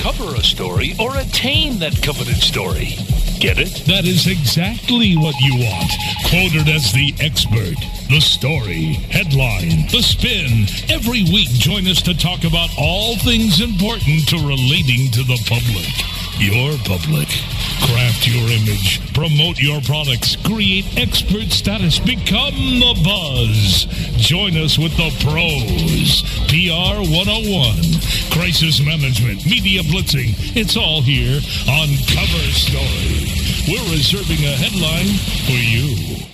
Cover a story or attain that coveted story. Get it? That is exactly what you want. Quoted as the expert. The story, headline, the spin. Every week, join us to talk about all things important to relating to the public. Your public. Craft your image, promote your products, create expert status, become the buzz. Join us with the pros. PR 101, crisis management, media blitzing. It's all here on Cover Story. We're reserving a headline for you.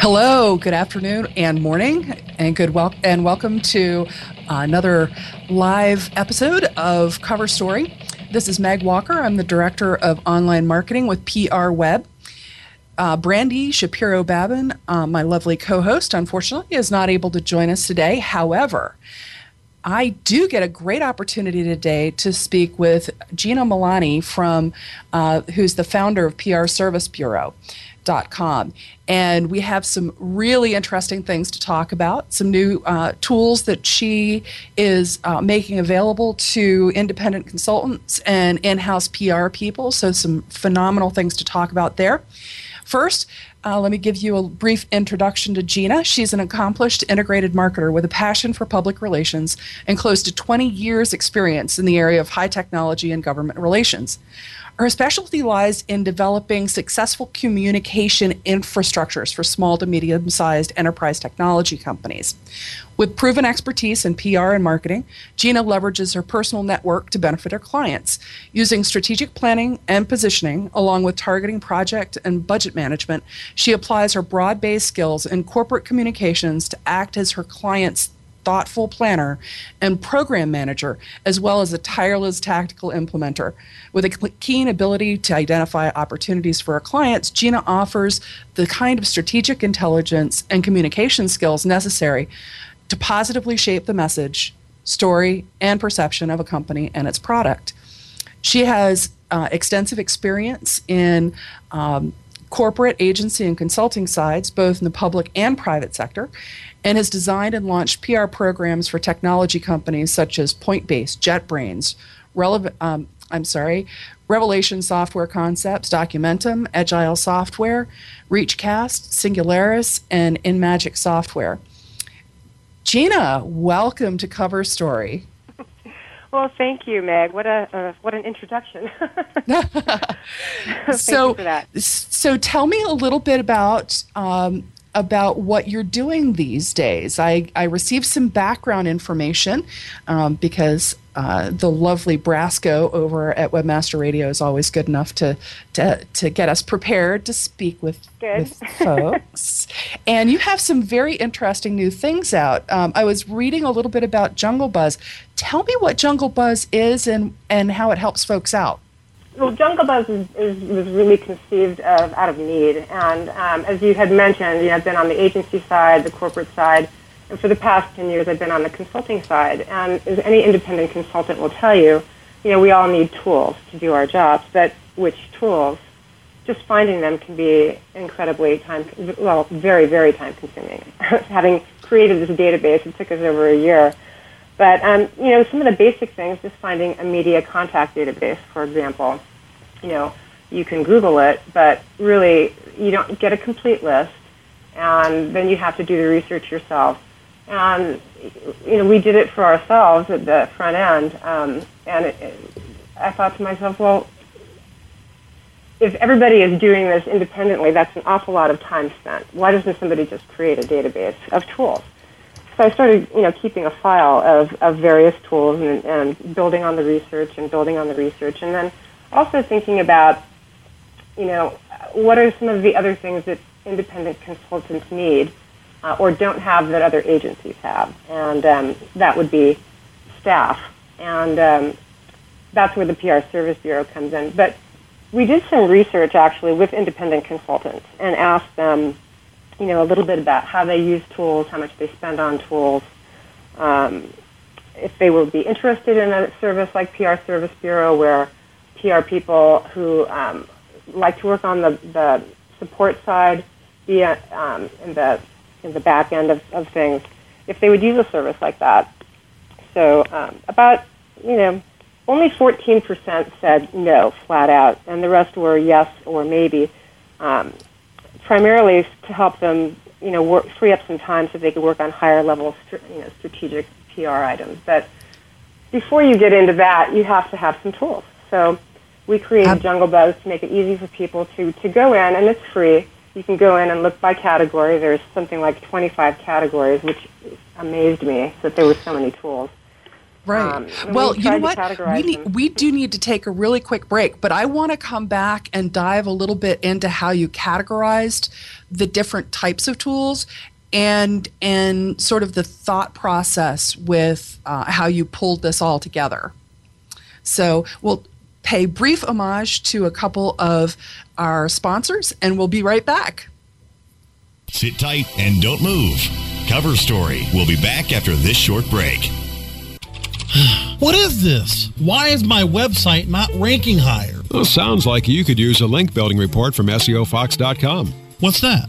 Hello, good afternoon and morning, and good wel- and welcome to another live episode of Cover Story. This is Meg Walker. I'm the Director of Online Marketing with PR Web. Uh, Brandy Shapiro Babin, uh, my lovely co host, unfortunately is not able to join us today. However, I do get a great opportunity today to speak with Gina Milani from, uh, who's the founder of PR Service Bureau. Com. And we have some really interesting things to talk about, some new uh, tools that she is uh, making available to independent consultants and in house PR people. So, some phenomenal things to talk about there. First, uh, let me give you a brief introduction to Gina. She's an accomplished integrated marketer with a passion for public relations and close to 20 years' experience in the area of high technology and government relations. Her specialty lies in developing successful communication infrastructures for small to medium sized enterprise technology companies. With proven expertise in PR and marketing, Gina leverages her personal network to benefit her clients. Using strategic planning and positioning, along with targeting project and budget management, she applies her broad based skills in corporate communications to act as her clients' thoughtful planner and program manager, as well as a tireless tactical implementer. With a keen ability to identify opportunities for our clients, Gina offers the kind of strategic intelligence and communication skills necessary to positively shape the message, story, and perception of a company and its product. She has uh, extensive experience in um, corporate agency and consulting sides, both in the public and private sector, and has designed and launched PR programs for technology companies such as Pointbase, JetBrains, Relevant. Um, I'm sorry, Revelation Software Concepts, Documentum, Agile Software, Reachcast, Singularis, and InMagic Software. Gina, welcome to Cover Story. Well, thank you, Meg. What a uh, what an introduction. so, so tell me a little bit about um, about what you're doing these days. I, I received some background information um, because uh, the lovely Brasco over at Webmaster Radio is always good enough to to, to get us prepared to speak with, with folks. and you have some very interesting new things out. Um, I was reading a little bit about Jungle Buzz. Tell me what Jungle Buzz is and, and how it helps folks out. Well, Jungle Buzz is, is, was really conceived of out of need, and um, as you had mentioned, you know, I've been on the agency side, the corporate side, and for the past ten years, I've been on the consulting side. And as any independent consultant will tell you, you know, we all need tools to do our jobs, but which tools? Just finding them can be incredibly time, well, very, very time consuming. Having created this database, it took us over a year. But um, you know, some of the basic things, just finding a media contact database, for example. You know, you can Google it, but really you don't get a complete list, and then you have to do the research yourself. And you know, we did it for ourselves at the front end, um, and it, it, I thought to myself, well, if everybody is doing this independently, that's an awful lot of time spent. Why doesn't somebody just create a database of tools? so I started, you know, keeping a file of, of various tools and, and building on the research and building on the research, and then also thinking about, you know, what are some of the other things that independent consultants need uh, or don't have that other agencies have, and um, that would be staff, and um, that's where the PR Service Bureau comes in. But we did some research actually with independent consultants and asked them you know, a little bit about how they use tools, how much they spend on tools, um, if they would be interested in a service like PR Service Bureau, where PR people who um, like to work on the, the support side, be um, in the in the back end of, of things, if they would use a service like that. So um, about you know only 14% said no, flat out, and the rest were yes or maybe. Um, primarily to help them, you know, work, free up some time so they could work on higher level, you know, strategic PR items. But before you get into that, you have to have some tools. So we created Jungle Buzz to make it easy for people to, to go in, and it's free. You can go in and look by category. There's something like 25 categories, which amazed me that there were so many tools. Right. Um, well, you know what? We, need, we do need to take a really quick break, but I want to come back and dive a little bit into how you categorized the different types of tools and and sort of the thought process with uh, how you pulled this all together. So we'll pay brief homage to a couple of our sponsors, and we'll be right back. Sit tight and don't move. Cover Story will be back after this short break. what is this? Why is my website not ranking higher? Well, sounds like you could use a link building report from SEOFox.com. What's that?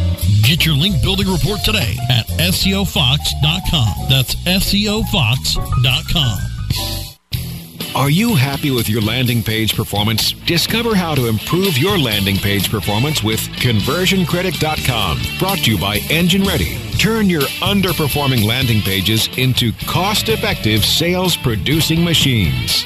Get your link building report today at SEOFox.com. That's SEOFox.com. Are you happy with your landing page performance? Discover how to improve your landing page performance with conversioncritic.com. Brought to you by Engine Ready. Turn your underperforming landing pages into cost effective sales producing machines.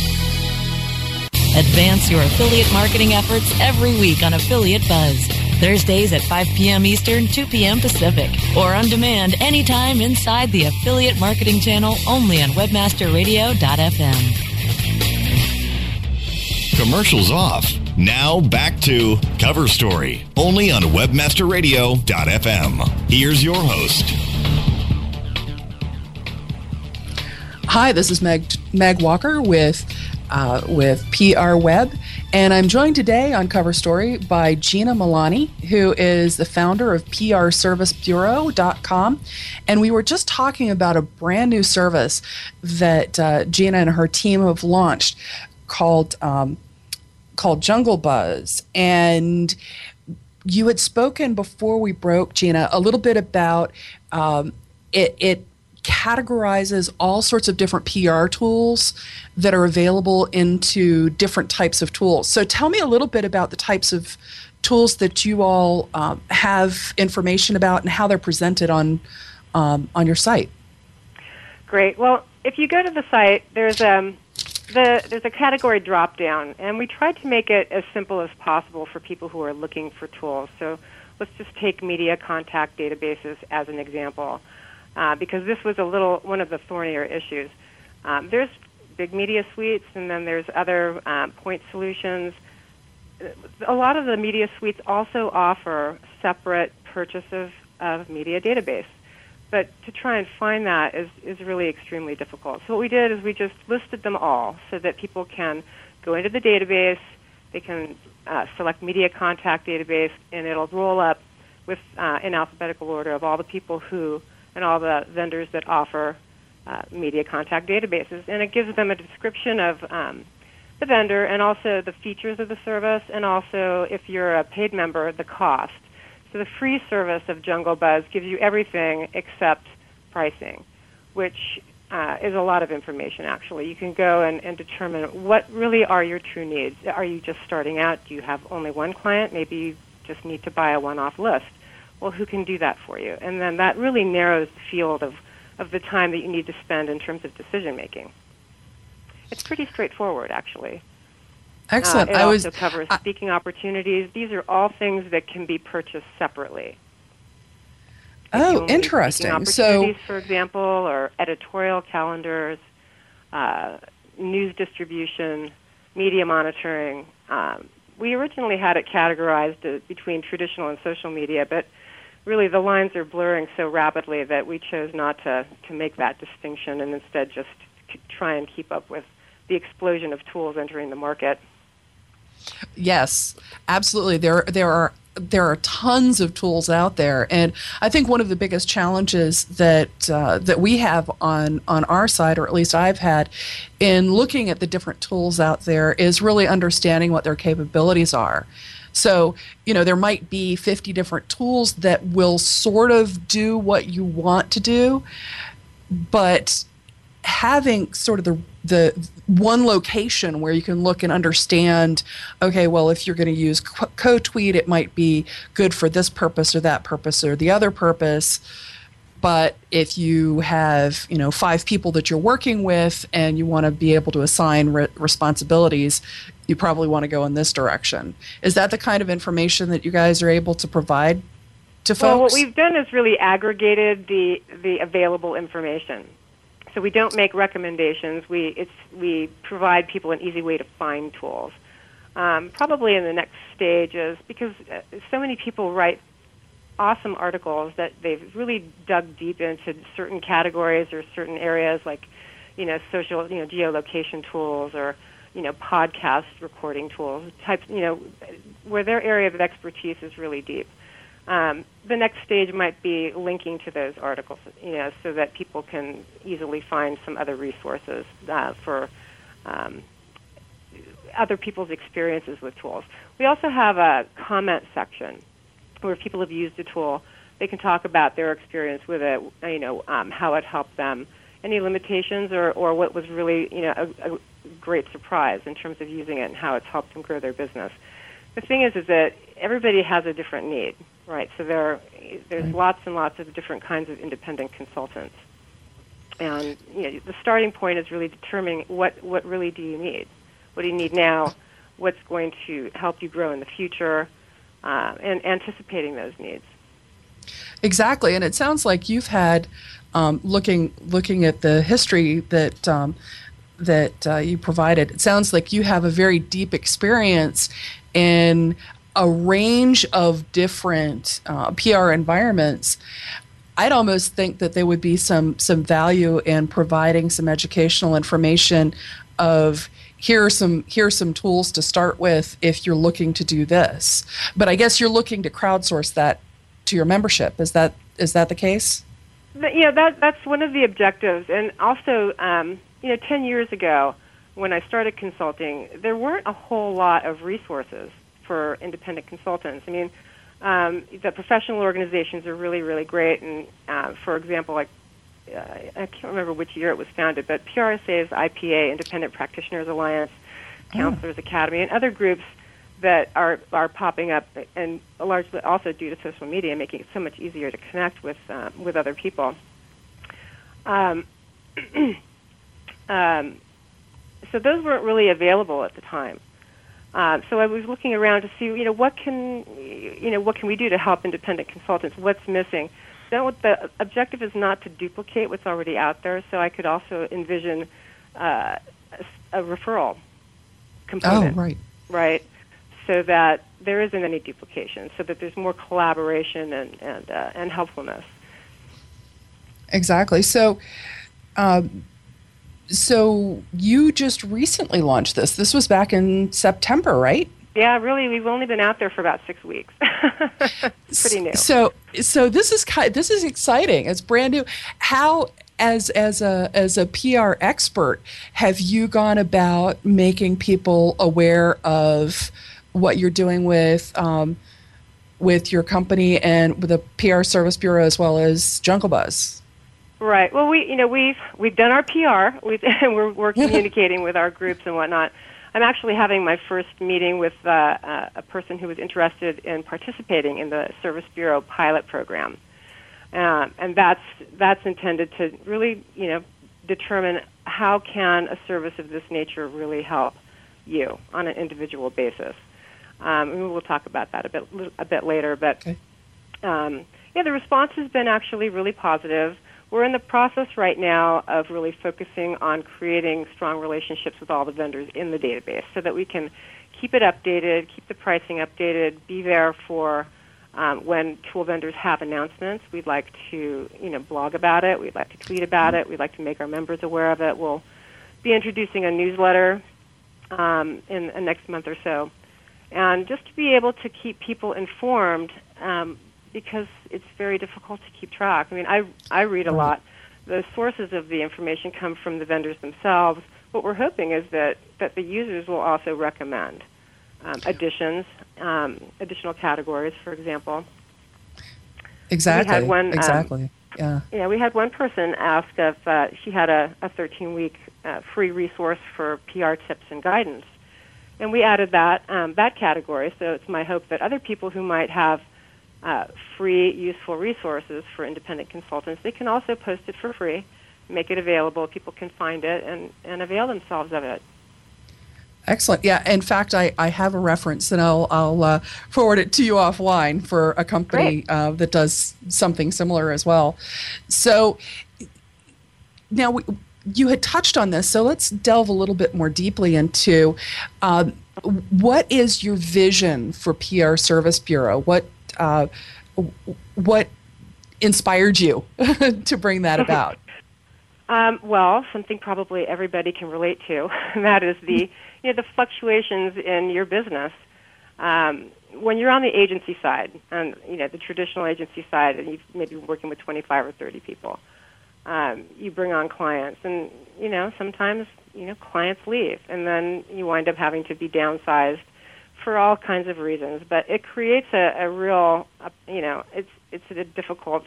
Advance your affiliate marketing efforts every week on Affiliate Buzz. Thursdays at 5 p.m. Eastern, 2 p.m. Pacific, or on demand anytime inside the Affiliate Marketing Channel only on WebmasterRadio.fm. Commercials off. Now back to Cover Story, only on WebmasterRadio.fm. Here's your host. Hi, this is Meg Meg Walker with uh, with PR Web. And I'm joined today on Cover Story by Gina Milani, who is the founder of PRServiceBureau.com. And we were just talking about a brand new service that uh, Gina and her team have launched called, um, called Jungle Buzz. And you had spoken before we broke, Gina, a little bit about um, it, it categorizes all sorts of different PR tools that are available into different types of tools. So tell me a little bit about the types of tools that you all um, have information about and how they're presented on um, on your site. Great. Well, if you go to the site, there's um, the, there's a category drop down, and we tried to make it as simple as possible for people who are looking for tools. So let's just take media contact databases as an example uh, because this was a little one of the thornier issues. Um, there's big media suites, and then there's other um, point solutions. A lot of the media suites also offer separate purchase of, of media database. but to try and find that is, is really extremely difficult. So what we did is we just listed them all so that people can go into the database, they can uh, select media contact database, and it'll roll up with uh, in alphabetical order of all the people who and all the vendors that offer uh, media contact databases, and it gives them a description of um, the vendor and also the features of the service, and also if you're a paid member, the cost. So the free service of Jungle Buzz gives you everything except pricing, which uh, is a lot of information actually. You can go and, and determine what really are your true needs. Are you just starting out? Do you have only one client? Maybe you just need to buy a one off list. Well, who can do that for you? And then that really narrows the field of, of the time that you need to spend in terms of decision making. It's pretty straightforward, actually. Excellent. Uh, it I also was covers I- speaking opportunities. These are all things that can be purchased separately. Oh, interesting. So for example, or editorial calendars, uh, news distribution, media monitoring. Um, we originally had it categorized uh, between traditional and social media, but really the lines are blurring so rapidly that we chose not to, to make that distinction and instead just try and keep up with the explosion of tools entering the market. Yes, absolutely. There there are there are tons of tools out there, and I think one of the biggest challenges that uh, that we have on on our side, or at least I've had, in looking at the different tools out there, is really understanding what their capabilities are. So, you know, there might be 50 different tools that will sort of do what you want to do, but having sort of the the one location where you can look and understand okay well if you're going to use co- CoTweet it might be good for this purpose or that purpose or the other purpose. But if you have you know five people that you're working with and you want to be able to assign re- responsibilities you probably want to go in this direction. Is that the kind of information that you guys are able to provide to folks Well, what we've done is really aggregated the the available information. So we don't make recommendations. We it's we provide people an easy way to find tools. Um, probably in the next stage is because uh, so many people write awesome articles that they've really dug deep into certain categories or certain areas like you know social you know geolocation tools or you know podcast recording tools types you know where their area of expertise is really deep. Um, the next stage might be linking to those articles, you know, so that people can easily find some other resources uh, for um, other people's experiences with tools. We also have a comment section where people have used a tool, they can talk about their experience with it, you know, um, how it helped them, any limitations, or, or what was really, you know, a, a great surprise in terms of using it and how it's helped them grow their business. The thing is, is that everybody has a different need, right? So there, there's lots and lots of different kinds of independent consultants, and you know, the starting point is really determining what what really do you need, what do you need now, what's going to help you grow in the future, uh, and anticipating those needs. Exactly, and it sounds like you've had um, looking looking at the history that um, that uh, you provided. It sounds like you have a very deep experience in a range of different uh, PR environments. I'd almost think that there would be some some value in providing some educational information of here are some here are some tools to start with if you're looking to do this. But I guess you're looking to crowdsource that to your membership. Is that is that the case? You that that's one of the objectives, and also, um, you know, ten years ago when I started consulting, there weren't a whole lot of resources for independent consultants. I mean, um, the professional organizations are really, really great, and uh, for example, like uh, I can't remember which year it was founded, but PRSA's IPA, Independent Practitioners Alliance, Counselors Academy, and other groups that are are popping up, and largely also due to social media, making it so much easier to connect with um, with other people. Um, um, so those weren't really available at the time. Uh, so I was looking around to see, you know, what can, you know, what can we do to help independent consultants? What's missing? What the objective is not to duplicate what's already out there. So I could also envision uh, a, a referral component, Oh, right. right? So that there isn't any duplication, so that there's more collaboration and and uh, and helpfulness. Exactly. So, uh, so you just recently launched this. This was back in September, right? Yeah, really, we've only been out there for about six weeks. pretty new. So, so this is this is exciting. It's brand new. How, as as a as a PR expert, have you gone about making people aware of what you're doing with um, with your company and with the PR Service Bureau as well as Jungle Buzz? Right. Well, we you know we've we've done our PR. We've, we're we're communicating with our groups and whatnot. I'm actually having my first meeting with uh, uh, a person who was interested in participating in the Service Bureau pilot program, um, and that's that's intended to really, you know, determine how can a service of this nature really help you on an individual basis. Um, and we'll talk about that a bit a bit later, but okay. um, yeah, the response has been actually really positive we're in the process right now of really focusing on creating strong relationships with all the vendors in the database so that we can keep it updated, keep the pricing updated, be there for um, when tool vendors have announcements. We'd like to, you know, blog about it. We'd like to tweet about it. We'd like to make our members aware of it. We'll be introducing a newsletter um, in the next month or so, and just to be able to keep people informed. Um, because it's very difficult to keep track. I mean, I I read a lot. The sources of the information come from the vendors themselves. What we're hoping is that that the users will also recommend um, additions, um, additional categories, for example. Exactly. We had one, um, exactly. Um, yeah. Yeah, we had one person ask if uh, she had a, a 13 week uh, free resource for PR tips and guidance. And we added that um, that category. So it's my hope that other people who might have uh, free, useful resources for independent consultants. They can also post it for free, make it available. People can find it and, and avail themselves of it. Excellent. Yeah. In fact, I, I have a reference, and I'll I'll uh, forward it to you offline for a company uh, that does something similar as well. So now we, you had touched on this, so let's delve a little bit more deeply into um, what is your vision for PR Service Bureau? What uh, what inspired you to bring that about? Um, well, something probably everybody can relate to, and that is the you know the fluctuations in your business. Um, when you're on the agency side, and you know the traditional agency side, and you've maybe working with 25 or 30 people, um, you bring on clients, and you know sometimes you know clients leave, and then you wind up having to be downsized for all kinds of reasons, but it creates a, a real, uh, you know, it's it's a difficult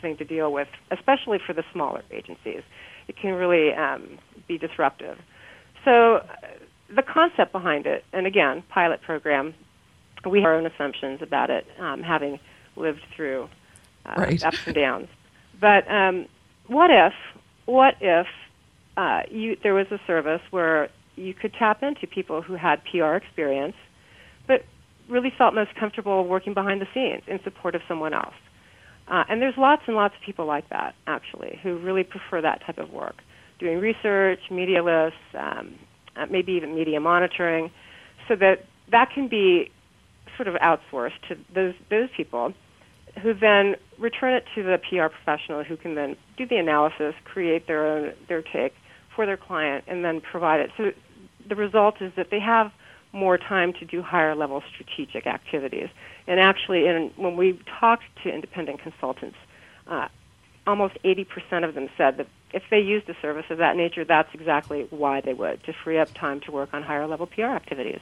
thing to deal with, especially for the smaller agencies. It can really um, be disruptive. So, uh, the concept behind it, and again, pilot program, we have our own assumptions about it, um, having lived through uh, right. ups and downs. But um, what if, what if uh, you there was a service where you could tap into people who had PR experience really felt most comfortable working behind the scenes in support of someone else. Uh, and there's lots and lots of people like that, actually, who really prefer that type of work, doing research, media lists, um, uh, maybe even media monitoring, so that that can be sort of outsourced to those those people, who then return it to the PR professional, who can then do the analysis, create their own their take for their client, and then provide it. So the result is that they have more time to do higher level strategic activities. And actually, in, when we talked to independent consultants, uh, almost 80% of them said that if they used a service of that nature, that's exactly why they would, to free up time to work on higher level PR activities.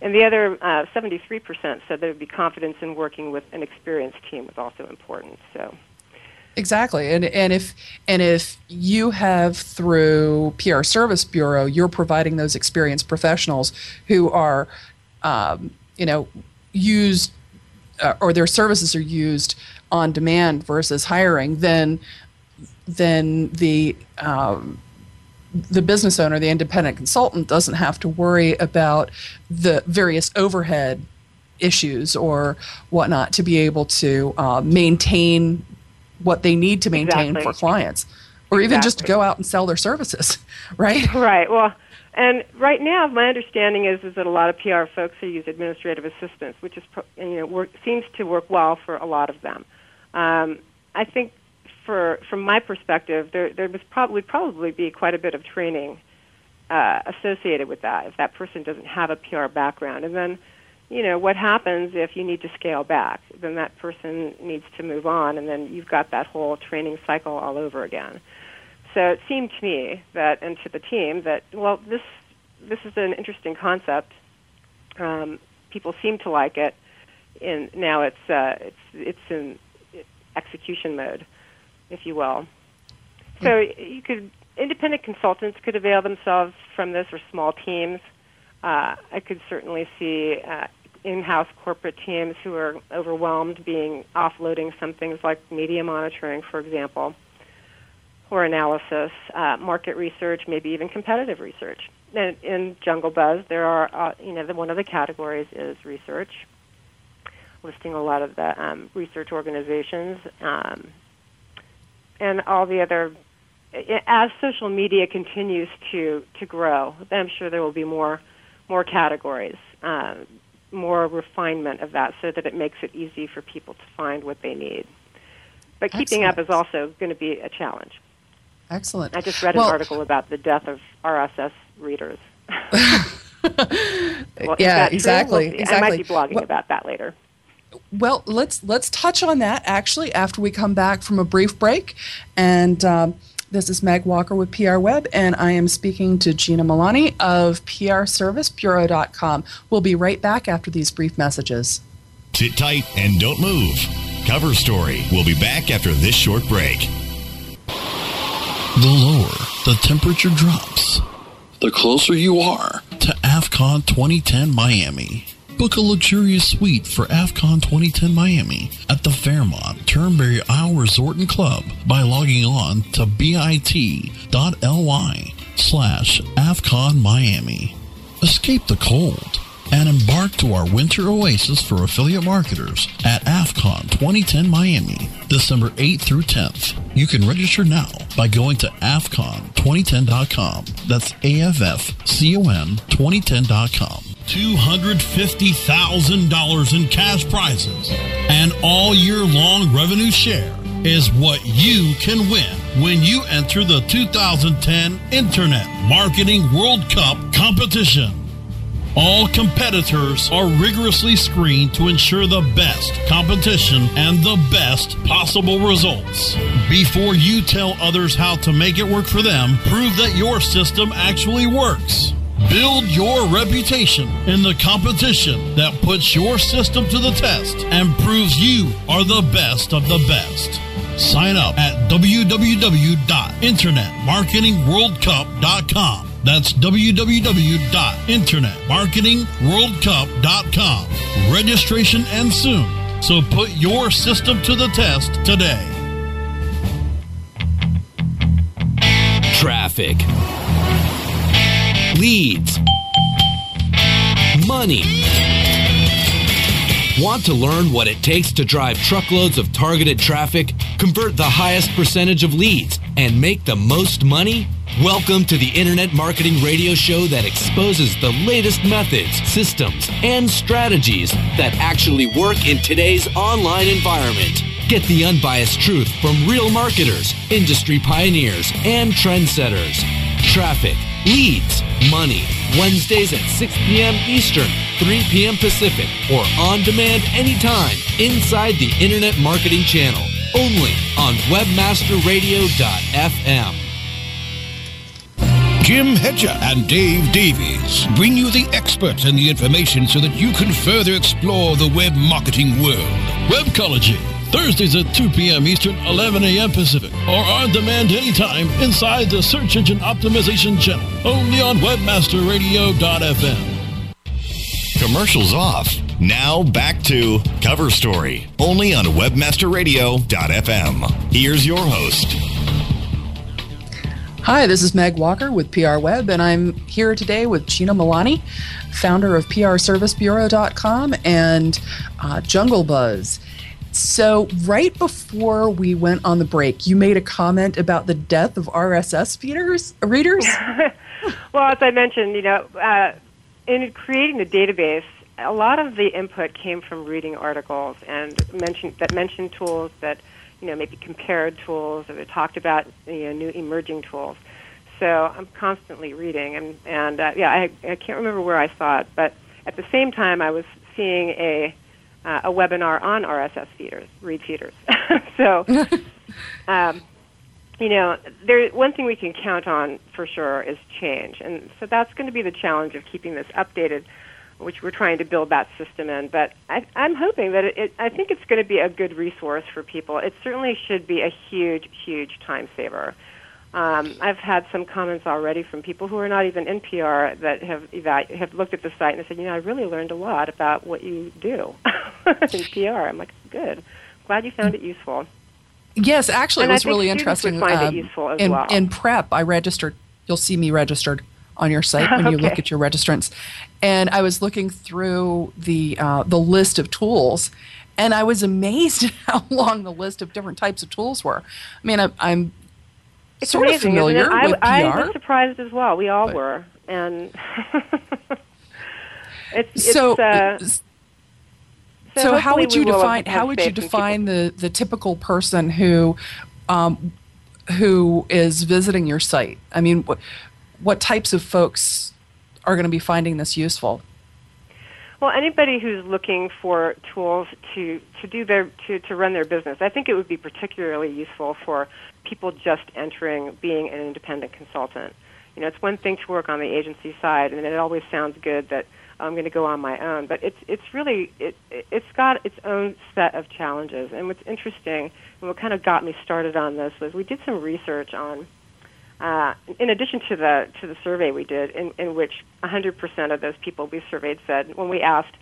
And the other uh, 73% said there would be confidence in working with an experienced team was also important. So Exactly, and and if and if you have through PR Service Bureau, you're providing those experienced professionals who are, um, you know, used uh, or their services are used on demand versus hiring, then then the um, the business owner, the independent consultant, doesn't have to worry about the various overhead issues or whatnot to be able to uh, maintain what they need to maintain exactly. for clients or even just to go out and sell their services right? Right. Well and right now my understanding is is that a lot of pr folks who use administrative assistants which is you know work, seems to work well for a lot of them. Um, i think for from my perspective, there there was prob- would probably be quite a bit of training uh, associated with that if that person doesn't have a PR background, and then you know what happens if you need to scale back? Then that person needs to move on and then you've got that whole training cycle all over again. So it seemed to me that and to the team that well this this is an interesting concept. Um, people seem to like it. And now it's uh, it's it's in execution mode if you will. So you could independent consultants could avail themselves from this or small teams. Uh, I could certainly see uh, in-house corporate teams who are overwhelmed being offloading some things like media monitoring, for example, or analysis, uh, market research, maybe even competitive research. And in Jungle Buzz, there are, uh, you know, the, one of the categories is research, listing a lot of the um, research organizations um, and all the other. As social media continues to to grow, I'm sure there will be more more categories. Uh, more refinement of that so that it makes it easy for people to find what they need. But keeping Excellent. up is also going to be a challenge. Excellent. I just read Well- an article about the death of RSS readers. Well, Yeah, exactly, We'll see. I exactly. might be blogging Well- about that later. Well, let's let's touch on that actually after we come back from a brief break. And um, this is Meg Walker with PR Web, and I am speaking to Gina Milani of PRServiceBureau.com. We'll be right back after these brief messages. Sit tight and don't move. Cover Story will be back after this short break. The lower the temperature drops, the closer you are to AFCON 2010 Miami. Book a luxurious suite for AFCON 2010 Miami at the Fairmont Turnberry Isle Resort and Club by logging on to bit.ly slash AFCON Miami. Escape the cold and embark to our winter oasis for affiliate marketers at AFCON 2010 Miami, December 8th through 10th. You can register now by going to AFCON2010.com. That's AFFCON 2010.com. $250,000 in cash prizes and all year long revenue share is what you can win when you enter the 2010 Internet Marketing World Cup competition. All competitors are rigorously screened to ensure the best competition and the best possible results. Before you tell others how to make it work for them, prove that your system actually works. Build your reputation in the competition that puts your system to the test and proves you are the best of the best. Sign up at www.internetmarketingworldcup.com. That's www.internetmarketingworldcup.com. Registration ends soon, so put your system to the test today. Traffic. Leads. Money. Want to learn what it takes to drive truckloads of targeted traffic, convert the highest percentage of leads, and make the most money? Welcome to the Internet Marketing Radio Show that exposes the latest methods, systems, and strategies that actually work in today's online environment. Get the unbiased truth from real marketers, industry pioneers, and trendsetters. Traffic, leads, money. Wednesdays at 6 p.m. Eastern, 3 p.m. Pacific, or on demand anytime inside the Internet Marketing Channel. Only on WebmasterRadio.fm. Jim Hedger and Dave Davies bring you the experts and the information so that you can further explore the web marketing world. Webcology, Thursdays at 2 p.m. Eastern, 11 a.m. Pacific, or on demand anytime inside the Search Engine Optimization channel, only on WebmasterRadio.fm. Commercials off. Now back to Cover Story, only on WebmasterRadio.fm. Here's your host. Hi, this is Meg Walker with PR Web, and I'm here today with Gina Milani, founder of PRServiceBureau.com and uh, Jungle Buzz. So, right before we went on the break, you made a comment about the death of RSS feeders, readers. well, as I mentioned, you know, uh, in creating the database, a lot of the input came from reading articles and mention that mentioned tools that you know, maybe compared tools they talked about you know new emerging tools. So I'm constantly reading, and and uh, yeah, I I can't remember where I saw it, but at the same time I was seeing a uh, a webinar on RSS feeders, read feeders. so. um, you know, there one thing we can count on for sure is change, and so that's going to be the challenge of keeping this updated, which we're trying to build that system in. But I, I'm hoping that it, it, I think it's going to be a good resource for people. It certainly should be a huge, huge time saver. Um, I've had some comments already from people who are not even in PR that have eva- have looked at the site and said, you know, I really learned a lot about what you do in PR. I'm like, good, glad you found it useful. Yes, actually, and it was I really interesting. Um, it useful as in, well. in prep, I registered. You'll see me registered on your site when you look at your registrants, and I was looking through the uh, the list of tools, and I was amazed at how long the list of different types of tools were. I mean, I'm, I'm It's sort amazing, of familiar it? with I, PR. I was surprised as well. We all were, and it's, so, uh, so, how would you define how would you define the the typical person who um, who is visiting your site? I mean, what what types of folks are going to be finding this useful? Well, anybody who's looking for tools to, to do their to, to run their business, I think it would be particularly useful for people just entering being an independent consultant. You know, it's one thing to work on the agency side, and it always sounds good that I'm going to go on my own, but it's it's really it it's got its own set of challenges. And what's interesting and what kind of got me started on this was we did some research on uh, in addition to the to the survey we did, in, in which 100% of those people we surveyed said, when we asked,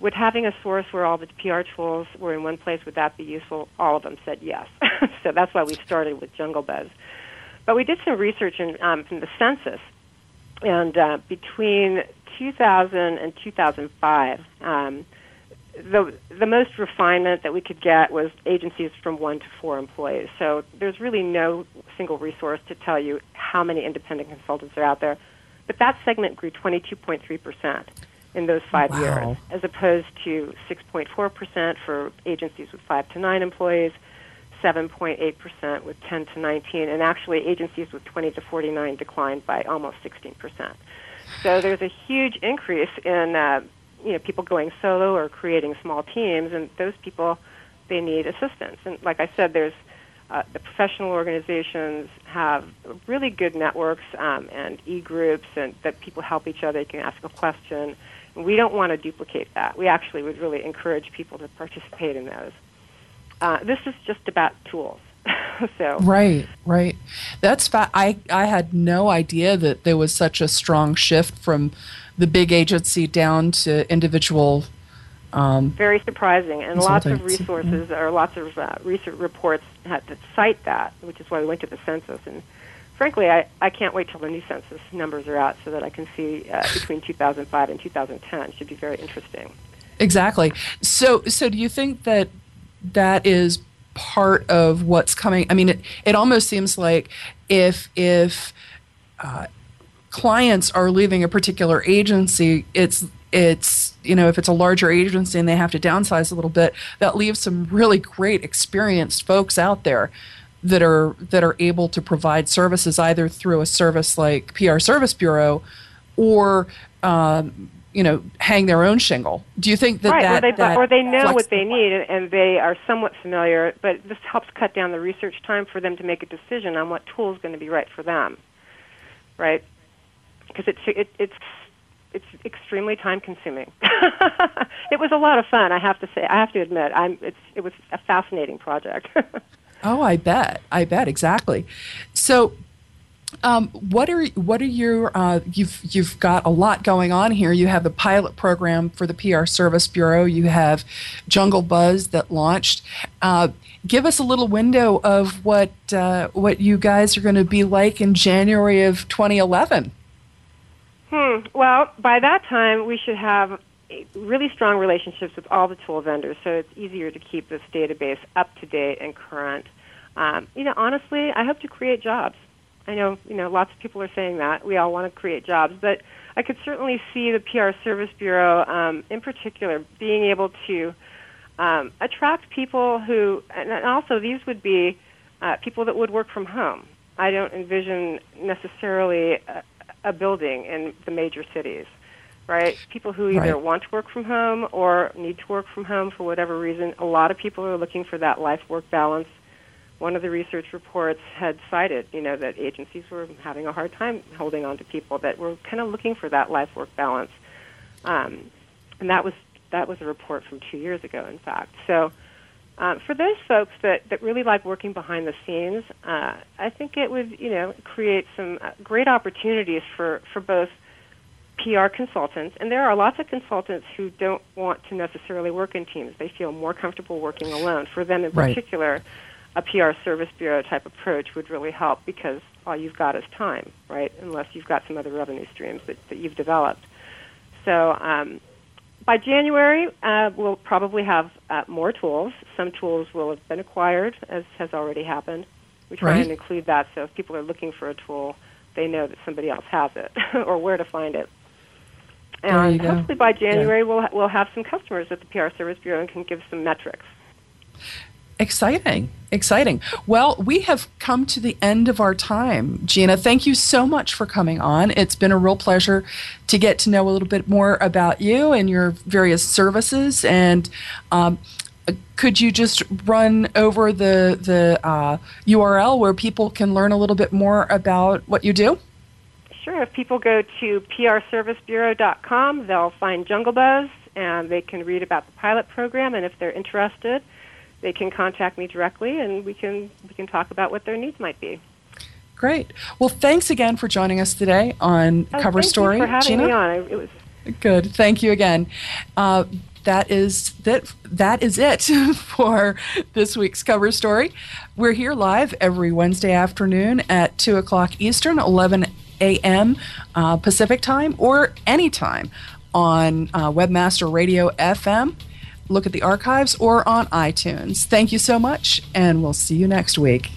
would having a source where all the PR tools were in one place would that be useful? All of them said yes. so that's why we started with Jungle Buzz. But we did some research in, um, from the census, and uh, between 2000 and 2005. Um, the the most refinement that we could get was agencies from one to four employees. So there's really no single resource to tell you how many independent consultants are out there. But that segment grew 22.3 percent in those five Wow. years, as opposed to 6.4 percent for agencies with five to nine employees, 7.8 percent with 10 to 19, and actually agencies with 20 to 49 declined by almost 16 percent. So there's a huge increase in uh, you know people going solo or creating small teams, and those people they need assistance. And like I said, there's uh, the professional organizations have really good networks um, and e-groups, and that people help each other. You can ask a question. And we don't want to duplicate that. We actually would really encourage people to participate in those. Uh, this is just about tools. so Right, right. That's fa- I I had no idea that there was such a strong shift from the big agency down to individual. Um, very surprising, and lots of resources or lots of uh, research reports had that cite that, which is why we went to the census. And frankly, I, I can't wait till the new census numbers are out so that I can see uh, between 2005 and 2010. It should be very interesting. exactly. So so do you think that that is part of what's coming? I mean, it it almost seems like if if uh, clients are leaving a particular agency, it's it's you know if it's a larger agency and they have to downsize a little bit, that leaves some really great experienced folks out there that are that are able to provide services either through a service like PR Service Bureau or um, you know hang their own shingle. Do you think that right, that, or, they, that or they know what they need and- they are somewhat familiar, but this helps cut down the research time for them to make a decision on what tool is going to be right for them, right? Because it's it, it's it's extremely time consuming. it was a lot of fun, I have to say. I have to admit, I'm it's it was a fascinating project. Oh, I bet. I bet exactly. So, um, what are what are your uh, you've you've got a lot going on here. You have the pilot program for the PR Service Bureau. You have Jungle Buzz that launched. Uh, give us a little window of what uh, what you guys are going to be like in January of 2011. Hmm. Well, by that time, we should have really strong relationships with all the tool vendors, so it's easier to keep this database up to date and current. Um, you know, honestly, I hope to create jobs. I know, you know, lots of people are saying that we all want to create jobs, but I could certainly see the PR Service Bureau, um, in particular, being able to um, attract people who, and also these would be uh, people that would work from home. I don't envision necessarily a, a building in the major cities, right? People who either Right. want to work from home or need to work from home for whatever reason. A lot of people are looking for that life-work balance. One of the research reports had cited, you know, that agencies were having a hard time holding on to people that were kind of looking for that life-work balance, um, and that was that was a report from two years ago, in fact. So, um, for those folks that, that really like working behind the scenes, uh, I think it would, you know, create some uh, great opportunities for, for both PR consultants, and there are lots of consultants who don't want to necessarily work in teams. They feel more comfortable working alone. For them in Right. particular, a PR service bureau type approach would really help because all you've got is time, right? Unless you've got some other revenue streams that, that you've developed. So um, by January, uh, we'll probably have uh, more tools. Some tools will have been acquired, as has already happened. We try Right. and include that so if people are looking for a tool, they know that somebody else has it or where to find it. And hopefully by January, we'll, ha- we'll have some customers at the PR Service Bureau and can give some metrics. Exciting. Exciting. Well, we have come to the end of our time. Gina, thank you so much for coming on. It's been a real pleasure to get to know a little bit more about you and your various services. And um, could you just run over the, the uh, URL where people can learn a little bit more about what you do? Sure. If people go to prservicebureau.com, they'll find Jungle Buzz and they can read about the pilot program. And if they're interested, they can contact me directly, and we can we can talk about what their needs might be. Great. Well, thanks again for joining us today on Oh, Cover thank Story. you for having Gina? me on. It was Good. Thank you again. Uh, that is that. That is it for this week's cover story. We're here live every Wednesday afternoon at two o'clock Eastern, eleven a.m. Uh, Pacific time, or anytime on uh, Webmaster Radio FM. Look at the archives or on iTunes. Thank you so much, and we'll see you next week.